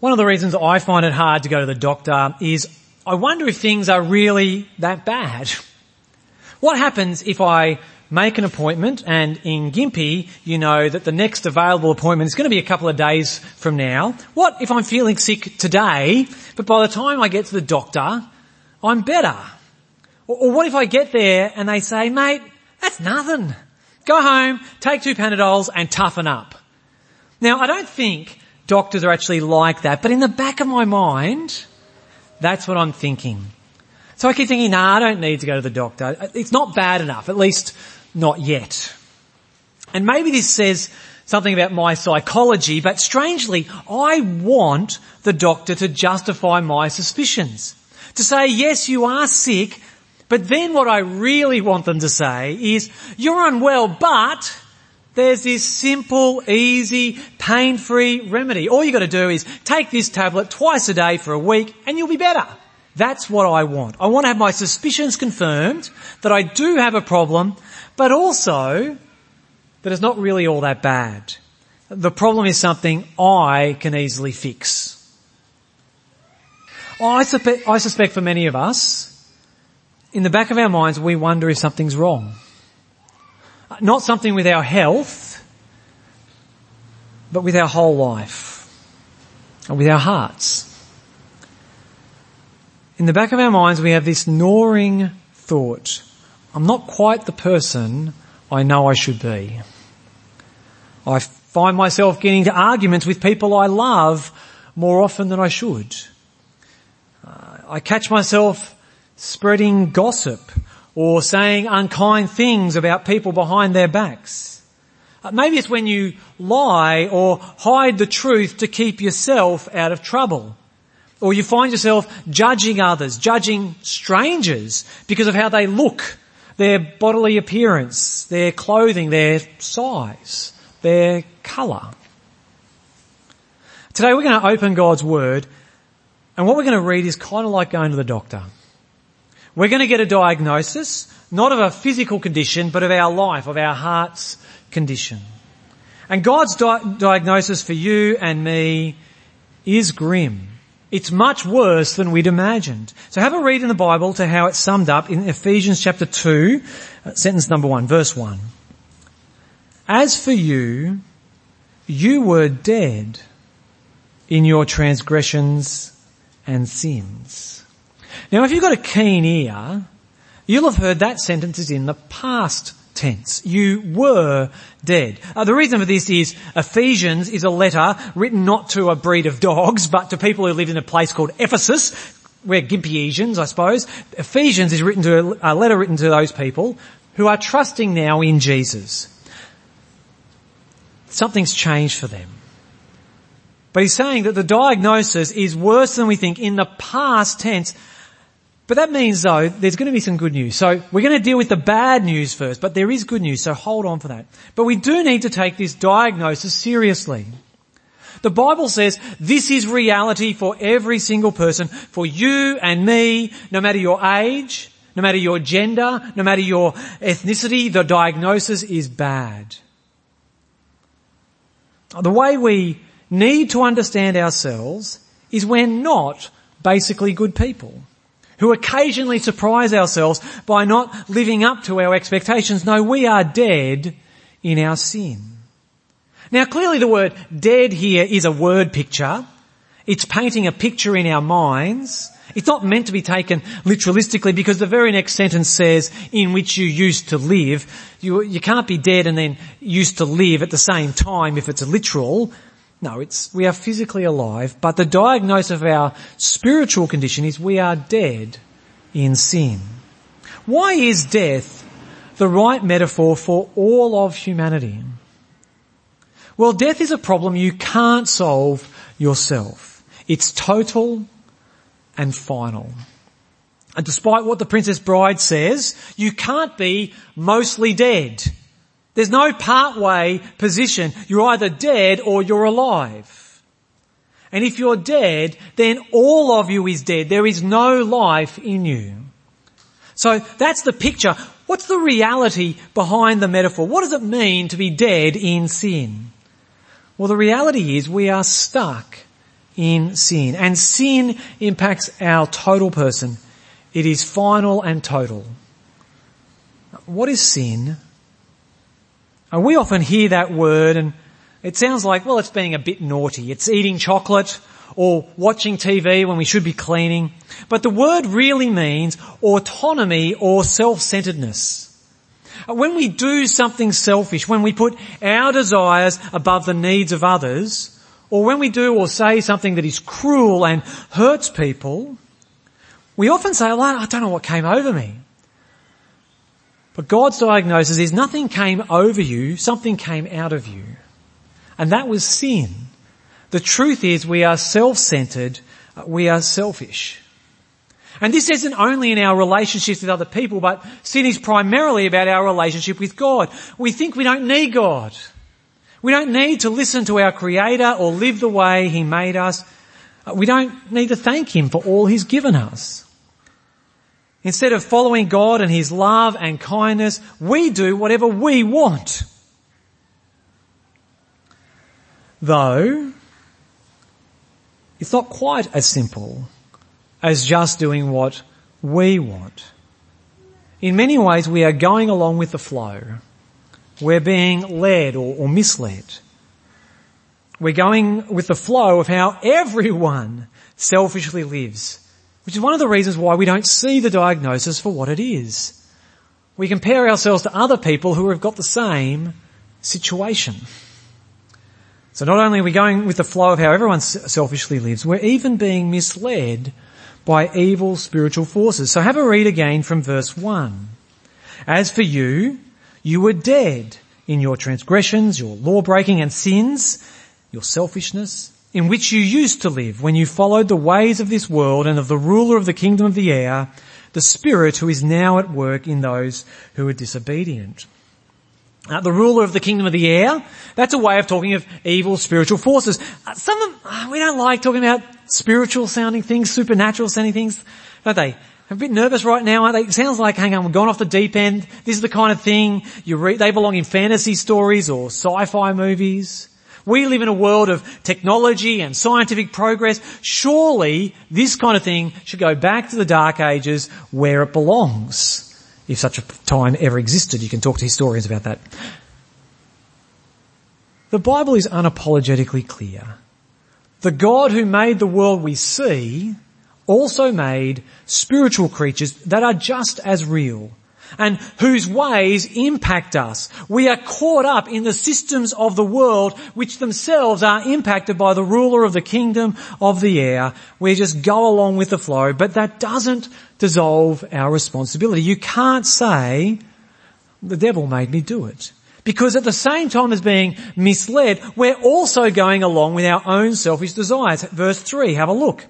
One of the reasons I find it hard to go to the doctor is I wonder if things are really that bad. What happens if I make an appointment and in Gympie you know that the next available appointment is going to be a couple of days from now? What if I'm feeling sick today, but by the time I get to the doctor, I'm better? Or, what if I get there and they say, mate, that's nothing. Go home, take two Panadols and toughen up. Now I don't think doctors are actually like that, but in the back of my mind, that's what I'm thinking. So I keep thinking, nah, I don't need to go to the doctor. It's not bad enough, at least not yet. And maybe this says something about my psychology, but strangely, I want the doctor to justify my suspicions. To say, yes, you are sick, but then what I really want them to say is, you're unwell, but there's this simple, easy, pain-free remedy. All you gotta do is take this tablet twice a day for a week and you'll be better. That's what I want. I want to have my suspicions confirmed that I do have a problem, but also that it's not really all that bad. The problem is something I can easily fix. I I suspect for many of us, in the back of our minds, we wonder if something's wrong. Not something with our health, but with our whole life and with our hearts. In the back of our minds we have this gnawing thought, I'm not quite the person I know I should be. I find myself getting into arguments with people I love more often than I should. Uh, I catch myself spreading gossip or saying unkind things about people behind their backs. Uh, maybe it's when you lie or hide the truth to keep yourself out of trouble. Or you find yourself judging others, judging strangers because of how they look, their bodily appearance, their clothing, their size, their colour. Today we're going to open God's Word and what we're going to read is kind of like going to the doctor. We're going to get a diagnosis, not of a physical condition, but of our life, of our heart's condition. And God's di- diagnosis for you and me is grim. It's much worse than we'd imagined. So have a read in the Bible to how it's summed up in Ephesians chapter 2, uh, sentence number 1, verse 1. As for you, you were dead in your transgressions and sins. Now if you've got a keen ear, you'll have heard that sentence is in the past tense. You were dead. Uh, the reason for this is Ephesians is a letter written not to a breed of dogs, but to people who lived in a place called Ephesus. We're Gympiesians, I suppose. Ephesians is written to a letter written to those people who are trusting now in Jesus. Something's changed for them. But he's saying that the diagnosis is worse than we think in the past tense but that means though, there's going to be some good news. So we're going to deal with the bad news first, but there is good news, so hold on for that. But we do need to take this diagnosis seriously. The Bible says this is reality for every single person, for you and me, no matter your age, no matter your gender, no matter your ethnicity, the diagnosis is bad. The way we need to understand ourselves is we're not basically good people who occasionally surprise ourselves by not living up to our expectations. No, we are dead in our sin. Now clearly the word dead here is a word picture. It's painting a picture in our minds. It's not meant to be taken literalistically because the very next sentence says, in which you used to live. You, you can't be dead and then used to live at the same time if it's literal. No, it's, we are physically alive, but the diagnosis of our spiritual condition is we are dead in sin. Why is death the right metaphor for all of humanity? Well, death is a problem you can't solve yourself. It's total and final. And despite what the Princess Bride says, you can't be mostly dead. There's no partway position. You're either dead or you're alive. And if you're dead, then all of you is dead. There is no life in you. So that's the picture. What's the reality behind the metaphor? What does it mean to be dead in sin? Well, the reality is we are stuck in sin. And sin impacts our total person. It is final and total. What is sin? And we often hear that word and it sounds like, well, it's being a bit naughty. It's eating chocolate or watching TV when we should be cleaning. But the word really means autonomy or self-centeredness. When we do something selfish, when we put our desires above the needs of others, or when we do or say something that is cruel and hurts people, we often say, well, I don't know what came over me. But God's diagnosis is nothing came over you, something came out of you. And that was sin. The truth is we are self-centered, uh, we are selfish. And this isn't only in our relationships with other people, but sin is primarily about our relationship with God. We think we don't need God. We don't need to listen to our Creator or live the way He made us. Uh, we don't need to thank Him for all He's given us. Instead of following God and His love and kindness, we do whatever we want. Though, it's not quite as simple as just doing what we want. In many ways, we are going along with the flow. We're being led or, or misled. We're going with the flow of how everyone selfishly lives, which is one of the reasons why we don't see the diagnosis for what it is. We compare ourselves to other people who have got the same situation. So not only are we going with the flow of how everyone selfishly lives, we're even being misled by evil spiritual forces. So have a read again from verse 1. As for you, you were dead in your transgressions, your law breaking and sins, your selfishness, in which you used to live when you followed the ways of this world and of the ruler of the kingdom of the air, the spirit who is now at work in those who are disobedient. Uh, the ruler of the kingdom of the air, that's a way of talking of evil spiritual forces. Uh, some of, uh, we don't like talking about spiritual sounding things, supernatural sounding things, don't they? I'm a bit nervous right now, aren't they? It sounds like, hang on, we're going off the deep end. This is the kind of thing you read, they belong in fantasy stories or sci-fi movies. We live in a world of technology and scientific progress. Surely this kind of thing should go back to the dark ages where it belongs. If such a time ever existed, you can talk to historians about that. The Bible is unapologetically clear. The God who made the world we see also made spiritual creatures that are just as real and whose ways impact us. We are caught up in the systems of the world which themselves are impacted by the ruler of the kingdom of the air. We just go along with the flow, but that doesn't dissolve our responsibility. You can't say, the devil made me do it. Because at the same time as being misled, we're also going along with our own selfish desires. Verse 3, have a look.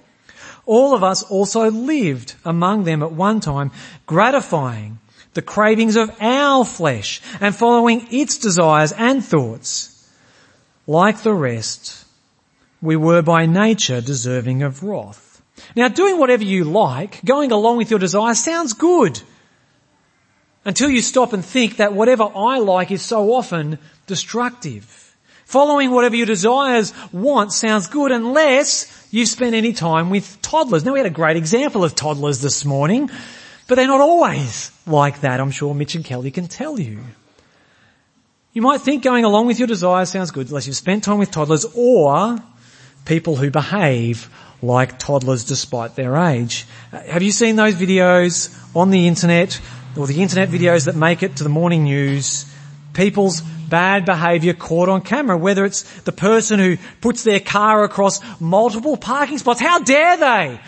All of us also lived among them at one time, gratifying the cravings of our flesh and following its desires and thoughts. Like the rest, we were by nature deserving of wrath. Now doing whatever you like, going along with your desires sounds good. Until you stop and think that whatever I like is so often destructive. Following whatever your desires want sounds good unless you've spent any time with toddlers. Now we had a great example of toddlers this morning. But they're not always like that. I'm sure Mitch and Kelly can tell you. You might think going along with your desires sounds good unless you've spent time with toddlers or people who behave like toddlers despite their age. Uh, have you seen those videos on the internet or the internet videos that make it to the morning news? People's bad behaviour caught on camera, whether it's the person who puts their car across multiple parking spots. How dare they?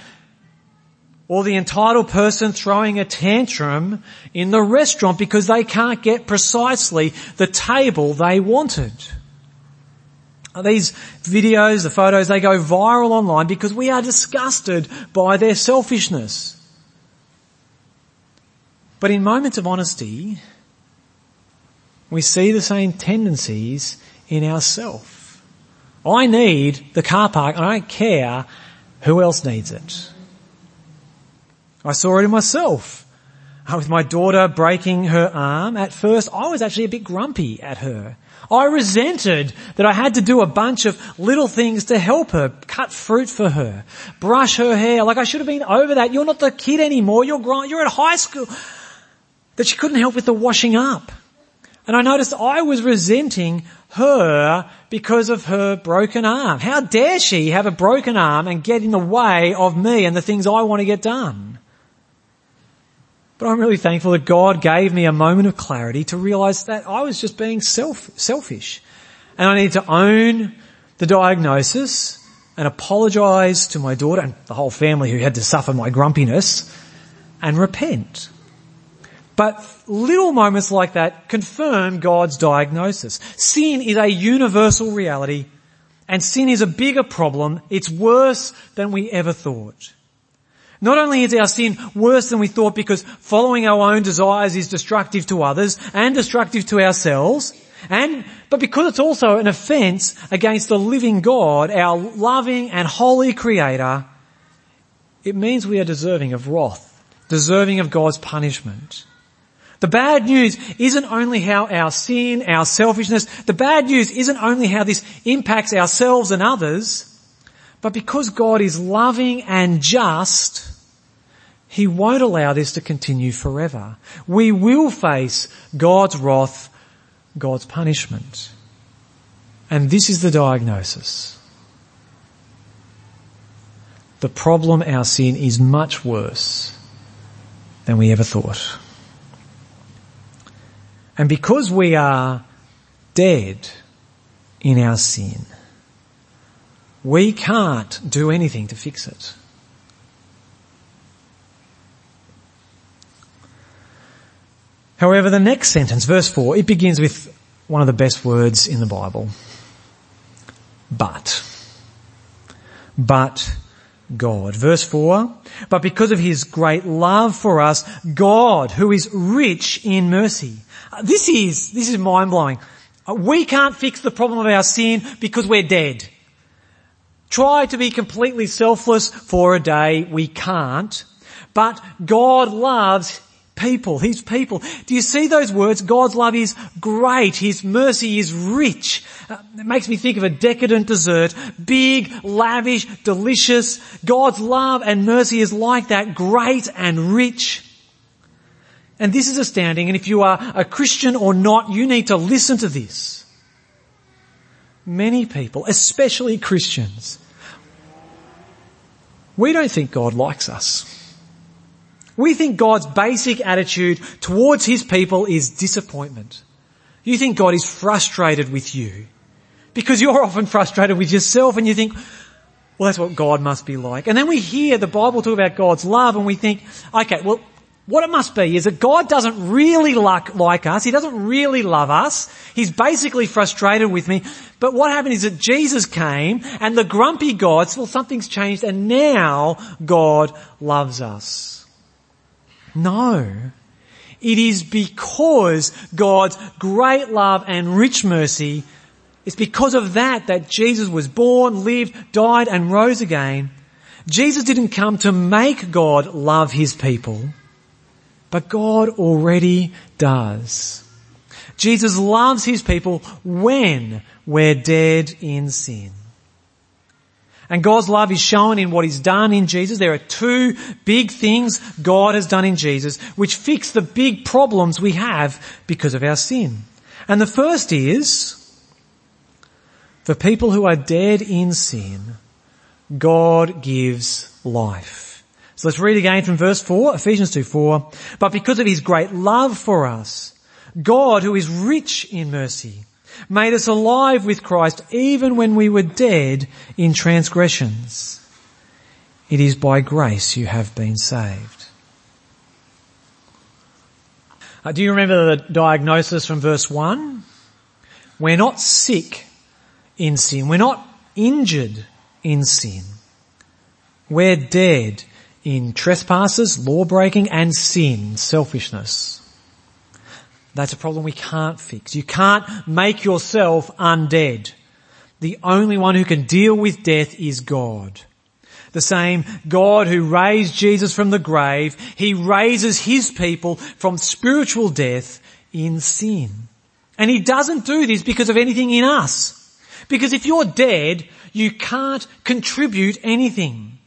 Or the entitled person throwing a tantrum in the restaurant because they can't get precisely the table they wanted. These videos, the photos, they go viral online because we are disgusted by their selfishness. But in moments of honesty, we see the same tendencies in ourselves. I need the car park. I don't care who else needs it. I saw it in myself. With my daughter breaking her arm, at first I was actually a bit grumpy at her. I resented that I had to do a bunch of little things to help her, cut fruit for her, brush her hair. Like I should have been over that. You're not the kid anymore. You're grown, you're at high school. That she couldn't help with the washing up. And I noticed I was resenting her because of her broken arm. How dare she have a broken arm and get in the way of me and the things I want to get done? But I'm really thankful that God gave me a moment of clarity to realize that I was just being self, selfish. And I needed to own the diagnosis and apologize to my daughter and the whole family who had to suffer my grumpiness and repent. But little moments like that confirm God's diagnosis. Sin is a universal reality and sin is a bigger problem. It's worse than we ever thought. Not only is our sin worse than we thought because following our own desires is destructive to others and destructive to ourselves, and, but because it's also an offense against the living God, our loving and holy creator, it means we are deserving of wrath, deserving of God's punishment. The bad news isn't only how our sin, our selfishness, the bad news isn't only how this impacts ourselves and others, but because God is loving and just, He won't allow this to continue forever. We will face God's wrath, God's punishment. And this is the diagnosis. The problem, our sin, is much worse than we ever thought. And because we are dead in our sin, we can't do anything to fix it. However, the next sentence, verse 4, it begins with one of the best words in the Bible. But. But God. Verse 4, but because of his great love for us, God, who is rich in mercy. This is, this is mind blowing. We can't fix the problem of our sin because we're dead. Try to be completely selfless for a day. We can't. But God loves people, His people. Do you see those words? God's love is great. His mercy is rich. Uh, it makes me think of a decadent dessert. Big, lavish, delicious. God's love and mercy is like that. Great and rich. And this is astounding. And if you are a Christian or not, you need to listen to this. Many people, especially Christians, we don't think God likes us. We think God's basic attitude towards His people is disappointment. You think God is frustrated with you because you're often frustrated with yourself and you think, well, that's what God must be like. And then we hear the Bible talk about God's love and we think, okay, well, what it must be is that God doesn't really like, like us. He doesn't really love us. He's basically frustrated with me. But what happened is that Jesus came and the grumpy God, well, something's changed and now God loves us. No. It is because God's great love and rich mercy, it's because of that that Jesus was born, lived, died and rose again. Jesus didn't come to make God love his people. But God already does. Jesus loves his people when we're dead in sin. And God's love is shown in what he's done in Jesus. There are two big things God has done in Jesus which fix the big problems we have because of our sin. And the first is, for people who are dead in sin, God gives life. So let's read again from verse 4, Ephesians 2, 4. But because of his great love for us, God who is rich in mercy, made us alive with Christ even when we were dead in transgressions. It is by grace you have been saved. Uh, do you remember the diagnosis from verse 1? We're not sick in sin. We're not injured in sin. We're dead in trespasses, law breaking and sin, selfishness. That's a problem we can't fix. You can't make yourself undead. The only one who can deal with death is God. The same God who raised Jesus from the grave, He raises His people from spiritual death in sin. And He doesn't do this because of anything in us. Because if you're dead, you can't contribute anything.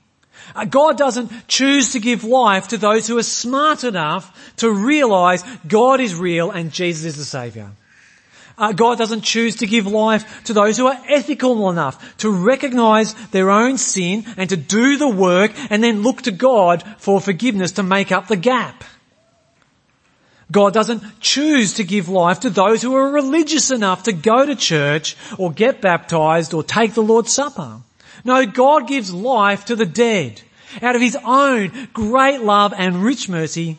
Uh, God doesn't choose to give life to those who are smart enough to realize God is real and Jesus is the Saviour. Uh, God doesn't choose to give life to those who are ethical enough to recognize their own sin and to do the work and then look to God for forgiveness to make up the gap. God doesn't choose to give life to those who are religious enough to go to church or get baptized or take the Lord's Supper. No, God gives life to the dead out of His own great love and rich mercy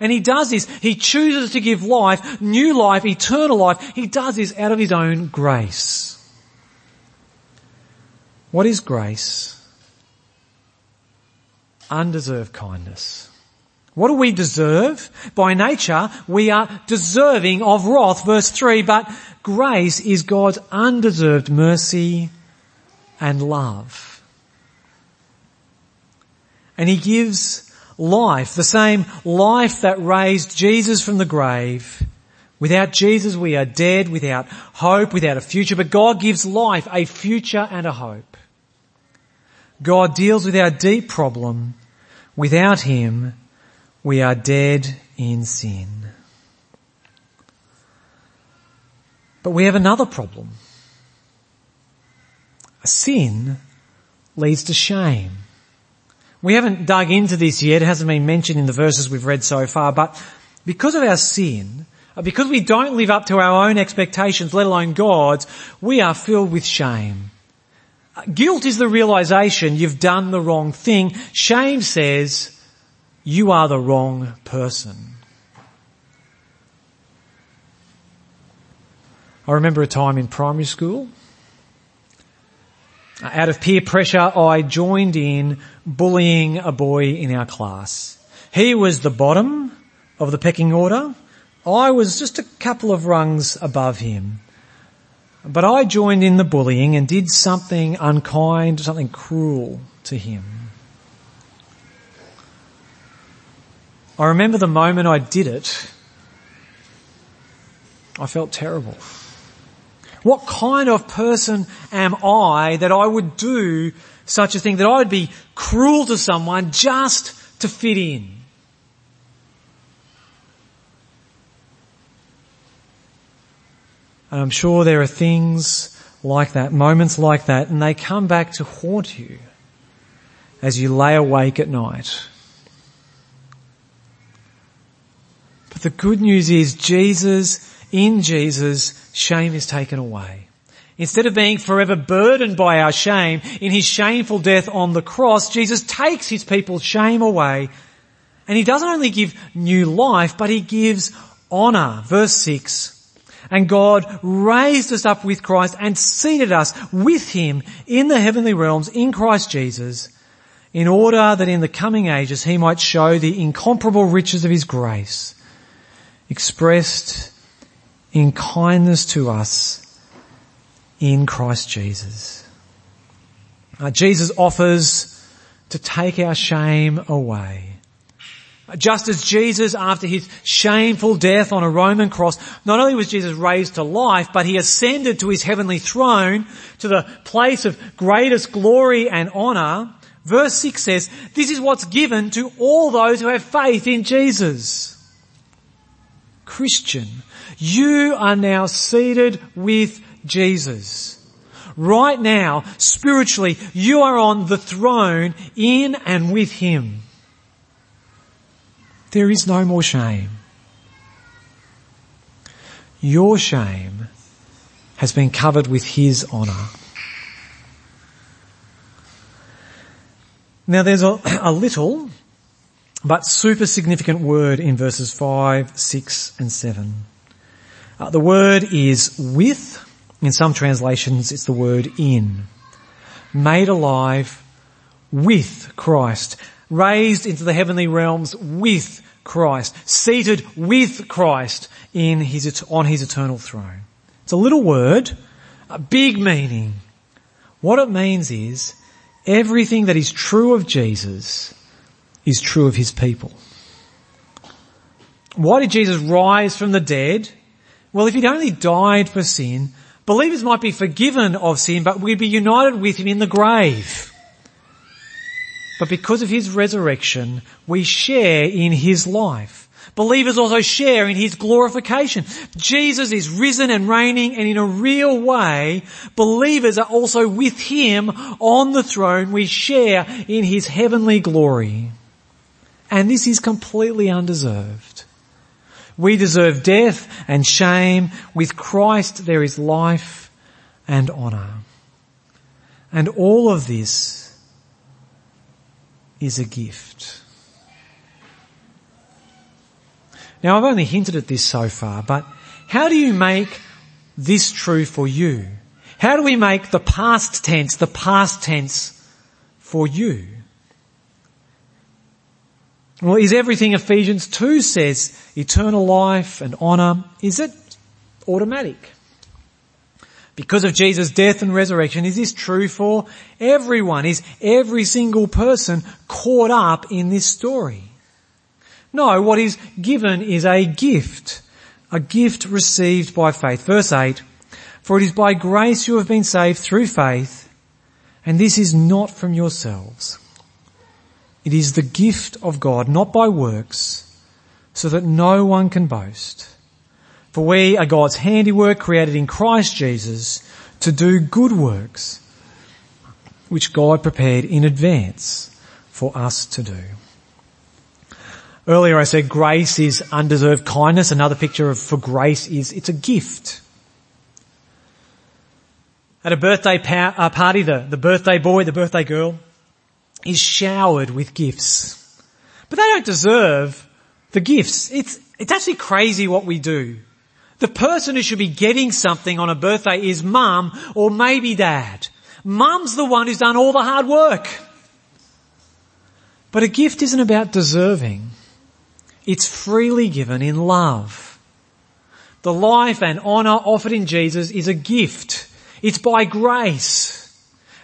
and he does this. He chooses to give life, new life, eternal life. He does this out of his own grace. What is grace? Undeserved kindness. What do we deserve? By nature, we are deserving of wrath, verse 3, but grace is God's undeserved mercy and love. And He gives life, the same life that raised Jesus from the grave. Without Jesus we are dead, without hope, without a future, but God gives life, a future and a hope. God deals with our deep problem. Without Him, we are dead in sin. But we have another problem. Sin leads to shame. We haven't dug into this yet. It hasn't been mentioned in the verses we've read so far, but because of our sin, uh, because we don't live up to our own expectations, let alone God's, we are filled with shame. Uh, guilt is the realization you've done the wrong thing. Shame says you are the wrong person. I remember a time in primary school Uh, out of peer pressure, I joined in bullying a boy in our class. He was the bottom of the pecking order. I was just a couple of rungs above him. But I joined in the bullying and did something unkind, something cruel to him. I remember the moment I did it, I felt terrible. What kind of person am I that I would do such a thing, that I would be cruel to someone just to fit in? And I'm sure there are things like that, moments like that, and they come back to haunt you as you lay awake at night. But the good news is Jesus, in Jesus, shame is taken away. Instead of being forever burdened by our shame, in his shameful death on the cross, Jesus takes his people's shame away. And he doesn't only give new life, but he gives honor. Verse 6. And God raised us up with Christ and seated us with him in the heavenly realms in Christ Jesus in order that in the coming ages he might show the incomparable riches of his grace expressed in kindness to us in Christ Jesus. Uh, Jesus offers to take our shame away. Just as Jesus, after his shameful death on a Roman cross, not only was Jesus raised to life, but he ascended to his heavenly throne, to the place of greatest glory and honour. Verse 6 says, this is what's given to all those who have faith in Jesus. Christian, you are now seated with Jesus. Right now, spiritually, you are on the throne in and with Him. There is no more shame. Your shame has been covered with His honour. Now there's a, a little but super significant word in verses 5, 6 and 7. Uh, the word is with. In some translations, it's the word in. Made alive with Christ. Raised into the heavenly realms with Christ. Seated with Christ in his, on his eternal throne. It's a little word, a big meaning. What it means is, everything that is true of Jesus is true of his people. Why did Jesus rise from the dead? Well, if he'd only died for sin, believers might be forgiven of sin, but we'd be united with him in the grave. But because of his resurrection, we share in his life. Believers also share in his glorification. Jesus is risen and reigning and in a real way, believers are also with him on the throne. We share in his heavenly glory. And this is completely undeserved. We deserve death and shame. With Christ there is life and honour. And all of this is a gift. Now I've only hinted at this so far, but how do you make this true for you? How do we make the past tense the past tense for you? Well, is everything Ephesians 2 says, eternal life and honour, is it automatic? Because of Jesus' death and resurrection, is this true for everyone? Is every single person caught up in this story? No, what is given is a gift. A gift received by faith. Verse 8, for it is by grace you have been saved through faith, and this is not from yourselves. It is the gift of God, not by works, so that no one can boast. For we are God's handiwork created in Christ Jesus to do good works, which God prepared in advance for us to do. Earlier I said grace is undeserved kindness. Another picture of, for grace is it's a gift. At a birthday pa- uh, party, the, the birthday boy, the birthday girl is showered with gifts. But they don't deserve the gifts. It's, it's actually crazy what we do. The person who should be getting something on a birthday is mum or maybe dad. Mum's the one who's done all the hard work. But a gift isn't about deserving. It's freely given in love. The life and honour offered in Jesus is a gift. It's by grace.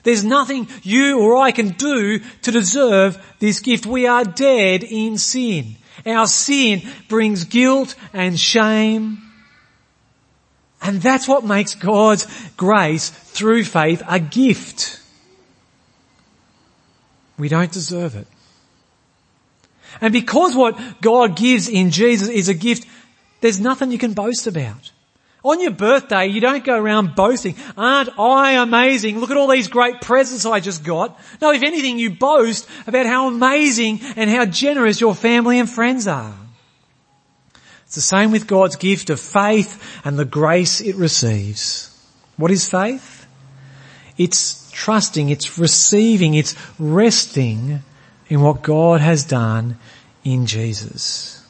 There's nothing you or I can do to deserve this gift. We are dead in sin. Our sin brings guilt and shame. And that's what makes God's grace through faith a gift. We don't deserve it. And because what God gives in Jesus is a gift, there's nothing you can boast about. On your birthday, you don't go around boasting, aren't I amazing? Look at all these great presents I just got. No, if anything, you boast about how amazing and how generous your family and friends are. It's the same with God's gift of faith and the grace it receives. What is faith? It's trusting, it's receiving, it's resting in what God has done in Jesus.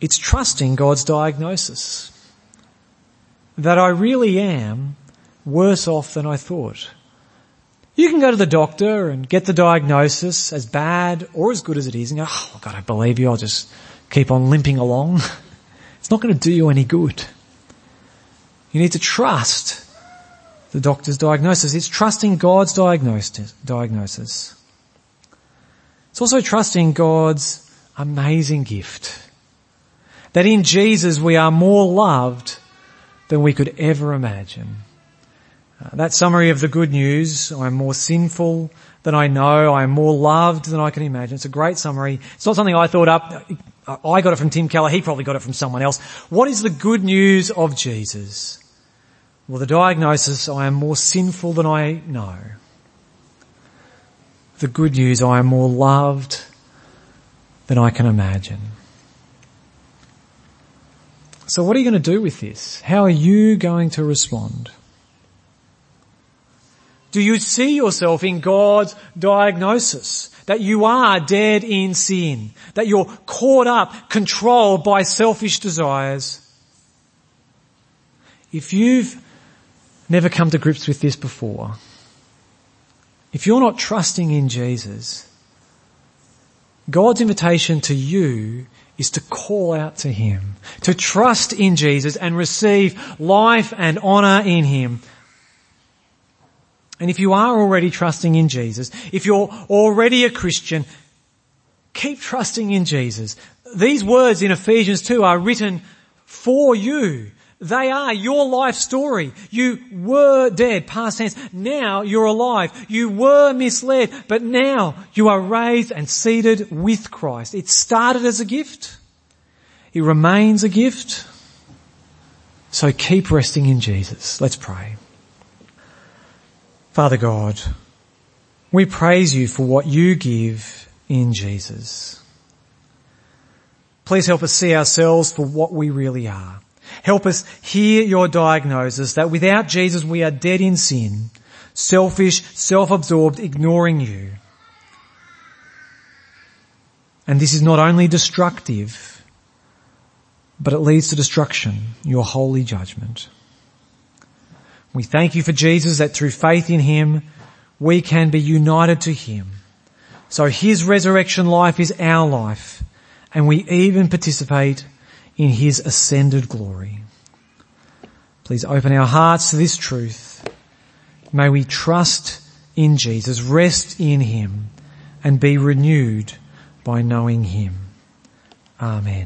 It's trusting God's diagnosis that I really am worse off than I thought. You can go to the doctor and get the diagnosis as bad or as good as it is and go, oh God, I believe you, I'll just keep on limping along. It's not going to do you any good. You need to trust the doctor's diagnosis. It's trusting God's diagnosis. It's also trusting God's amazing gift. That in Jesus we are more loved than we could ever imagine. Uh, that summary of the good news, I am more sinful than I know, I am more loved than I can imagine. It's a great summary. It's not something I thought up. I got it from Tim Keller, he probably got it from someone else. What is the good news of Jesus? Well, the diagnosis, I am more sinful than I know the good news, I am more loved than I can imagine. So what are you going to do with this? How are you going to respond? Do you see yourself in God's diagnosis? That you are dead in sin? That you're caught up, controlled by selfish desires? If you've never come to grips with this before, if you're not trusting in Jesus, God's invitation to you is to call out to Him, to trust in Jesus and receive life and honour in Him. And if you are already trusting in Jesus, if you're already a Christian, keep trusting in Jesus. These words in Ephesians 2 are written for you. They are your life story. You were dead, past tense. Now you're alive. You were misled, but now you are raised and seated with Christ. It started as a gift. It remains a gift. So keep resting in Jesus. Let's pray. Father God, we praise you for what you give in Jesus. Please help us see ourselves for what we really are. Help us hear your diagnosis that without Jesus we are dead in sin, selfish, self-absorbed, ignoring you. And this is not only destructive, but it leads to destruction, your holy judgment. We thank you for Jesus that through faith in him, we can be united to him. So his resurrection life is our life and we even participate in his ascended glory. Please open our hearts to this truth. May we trust in Jesus, rest in him and be renewed by knowing him. Amen.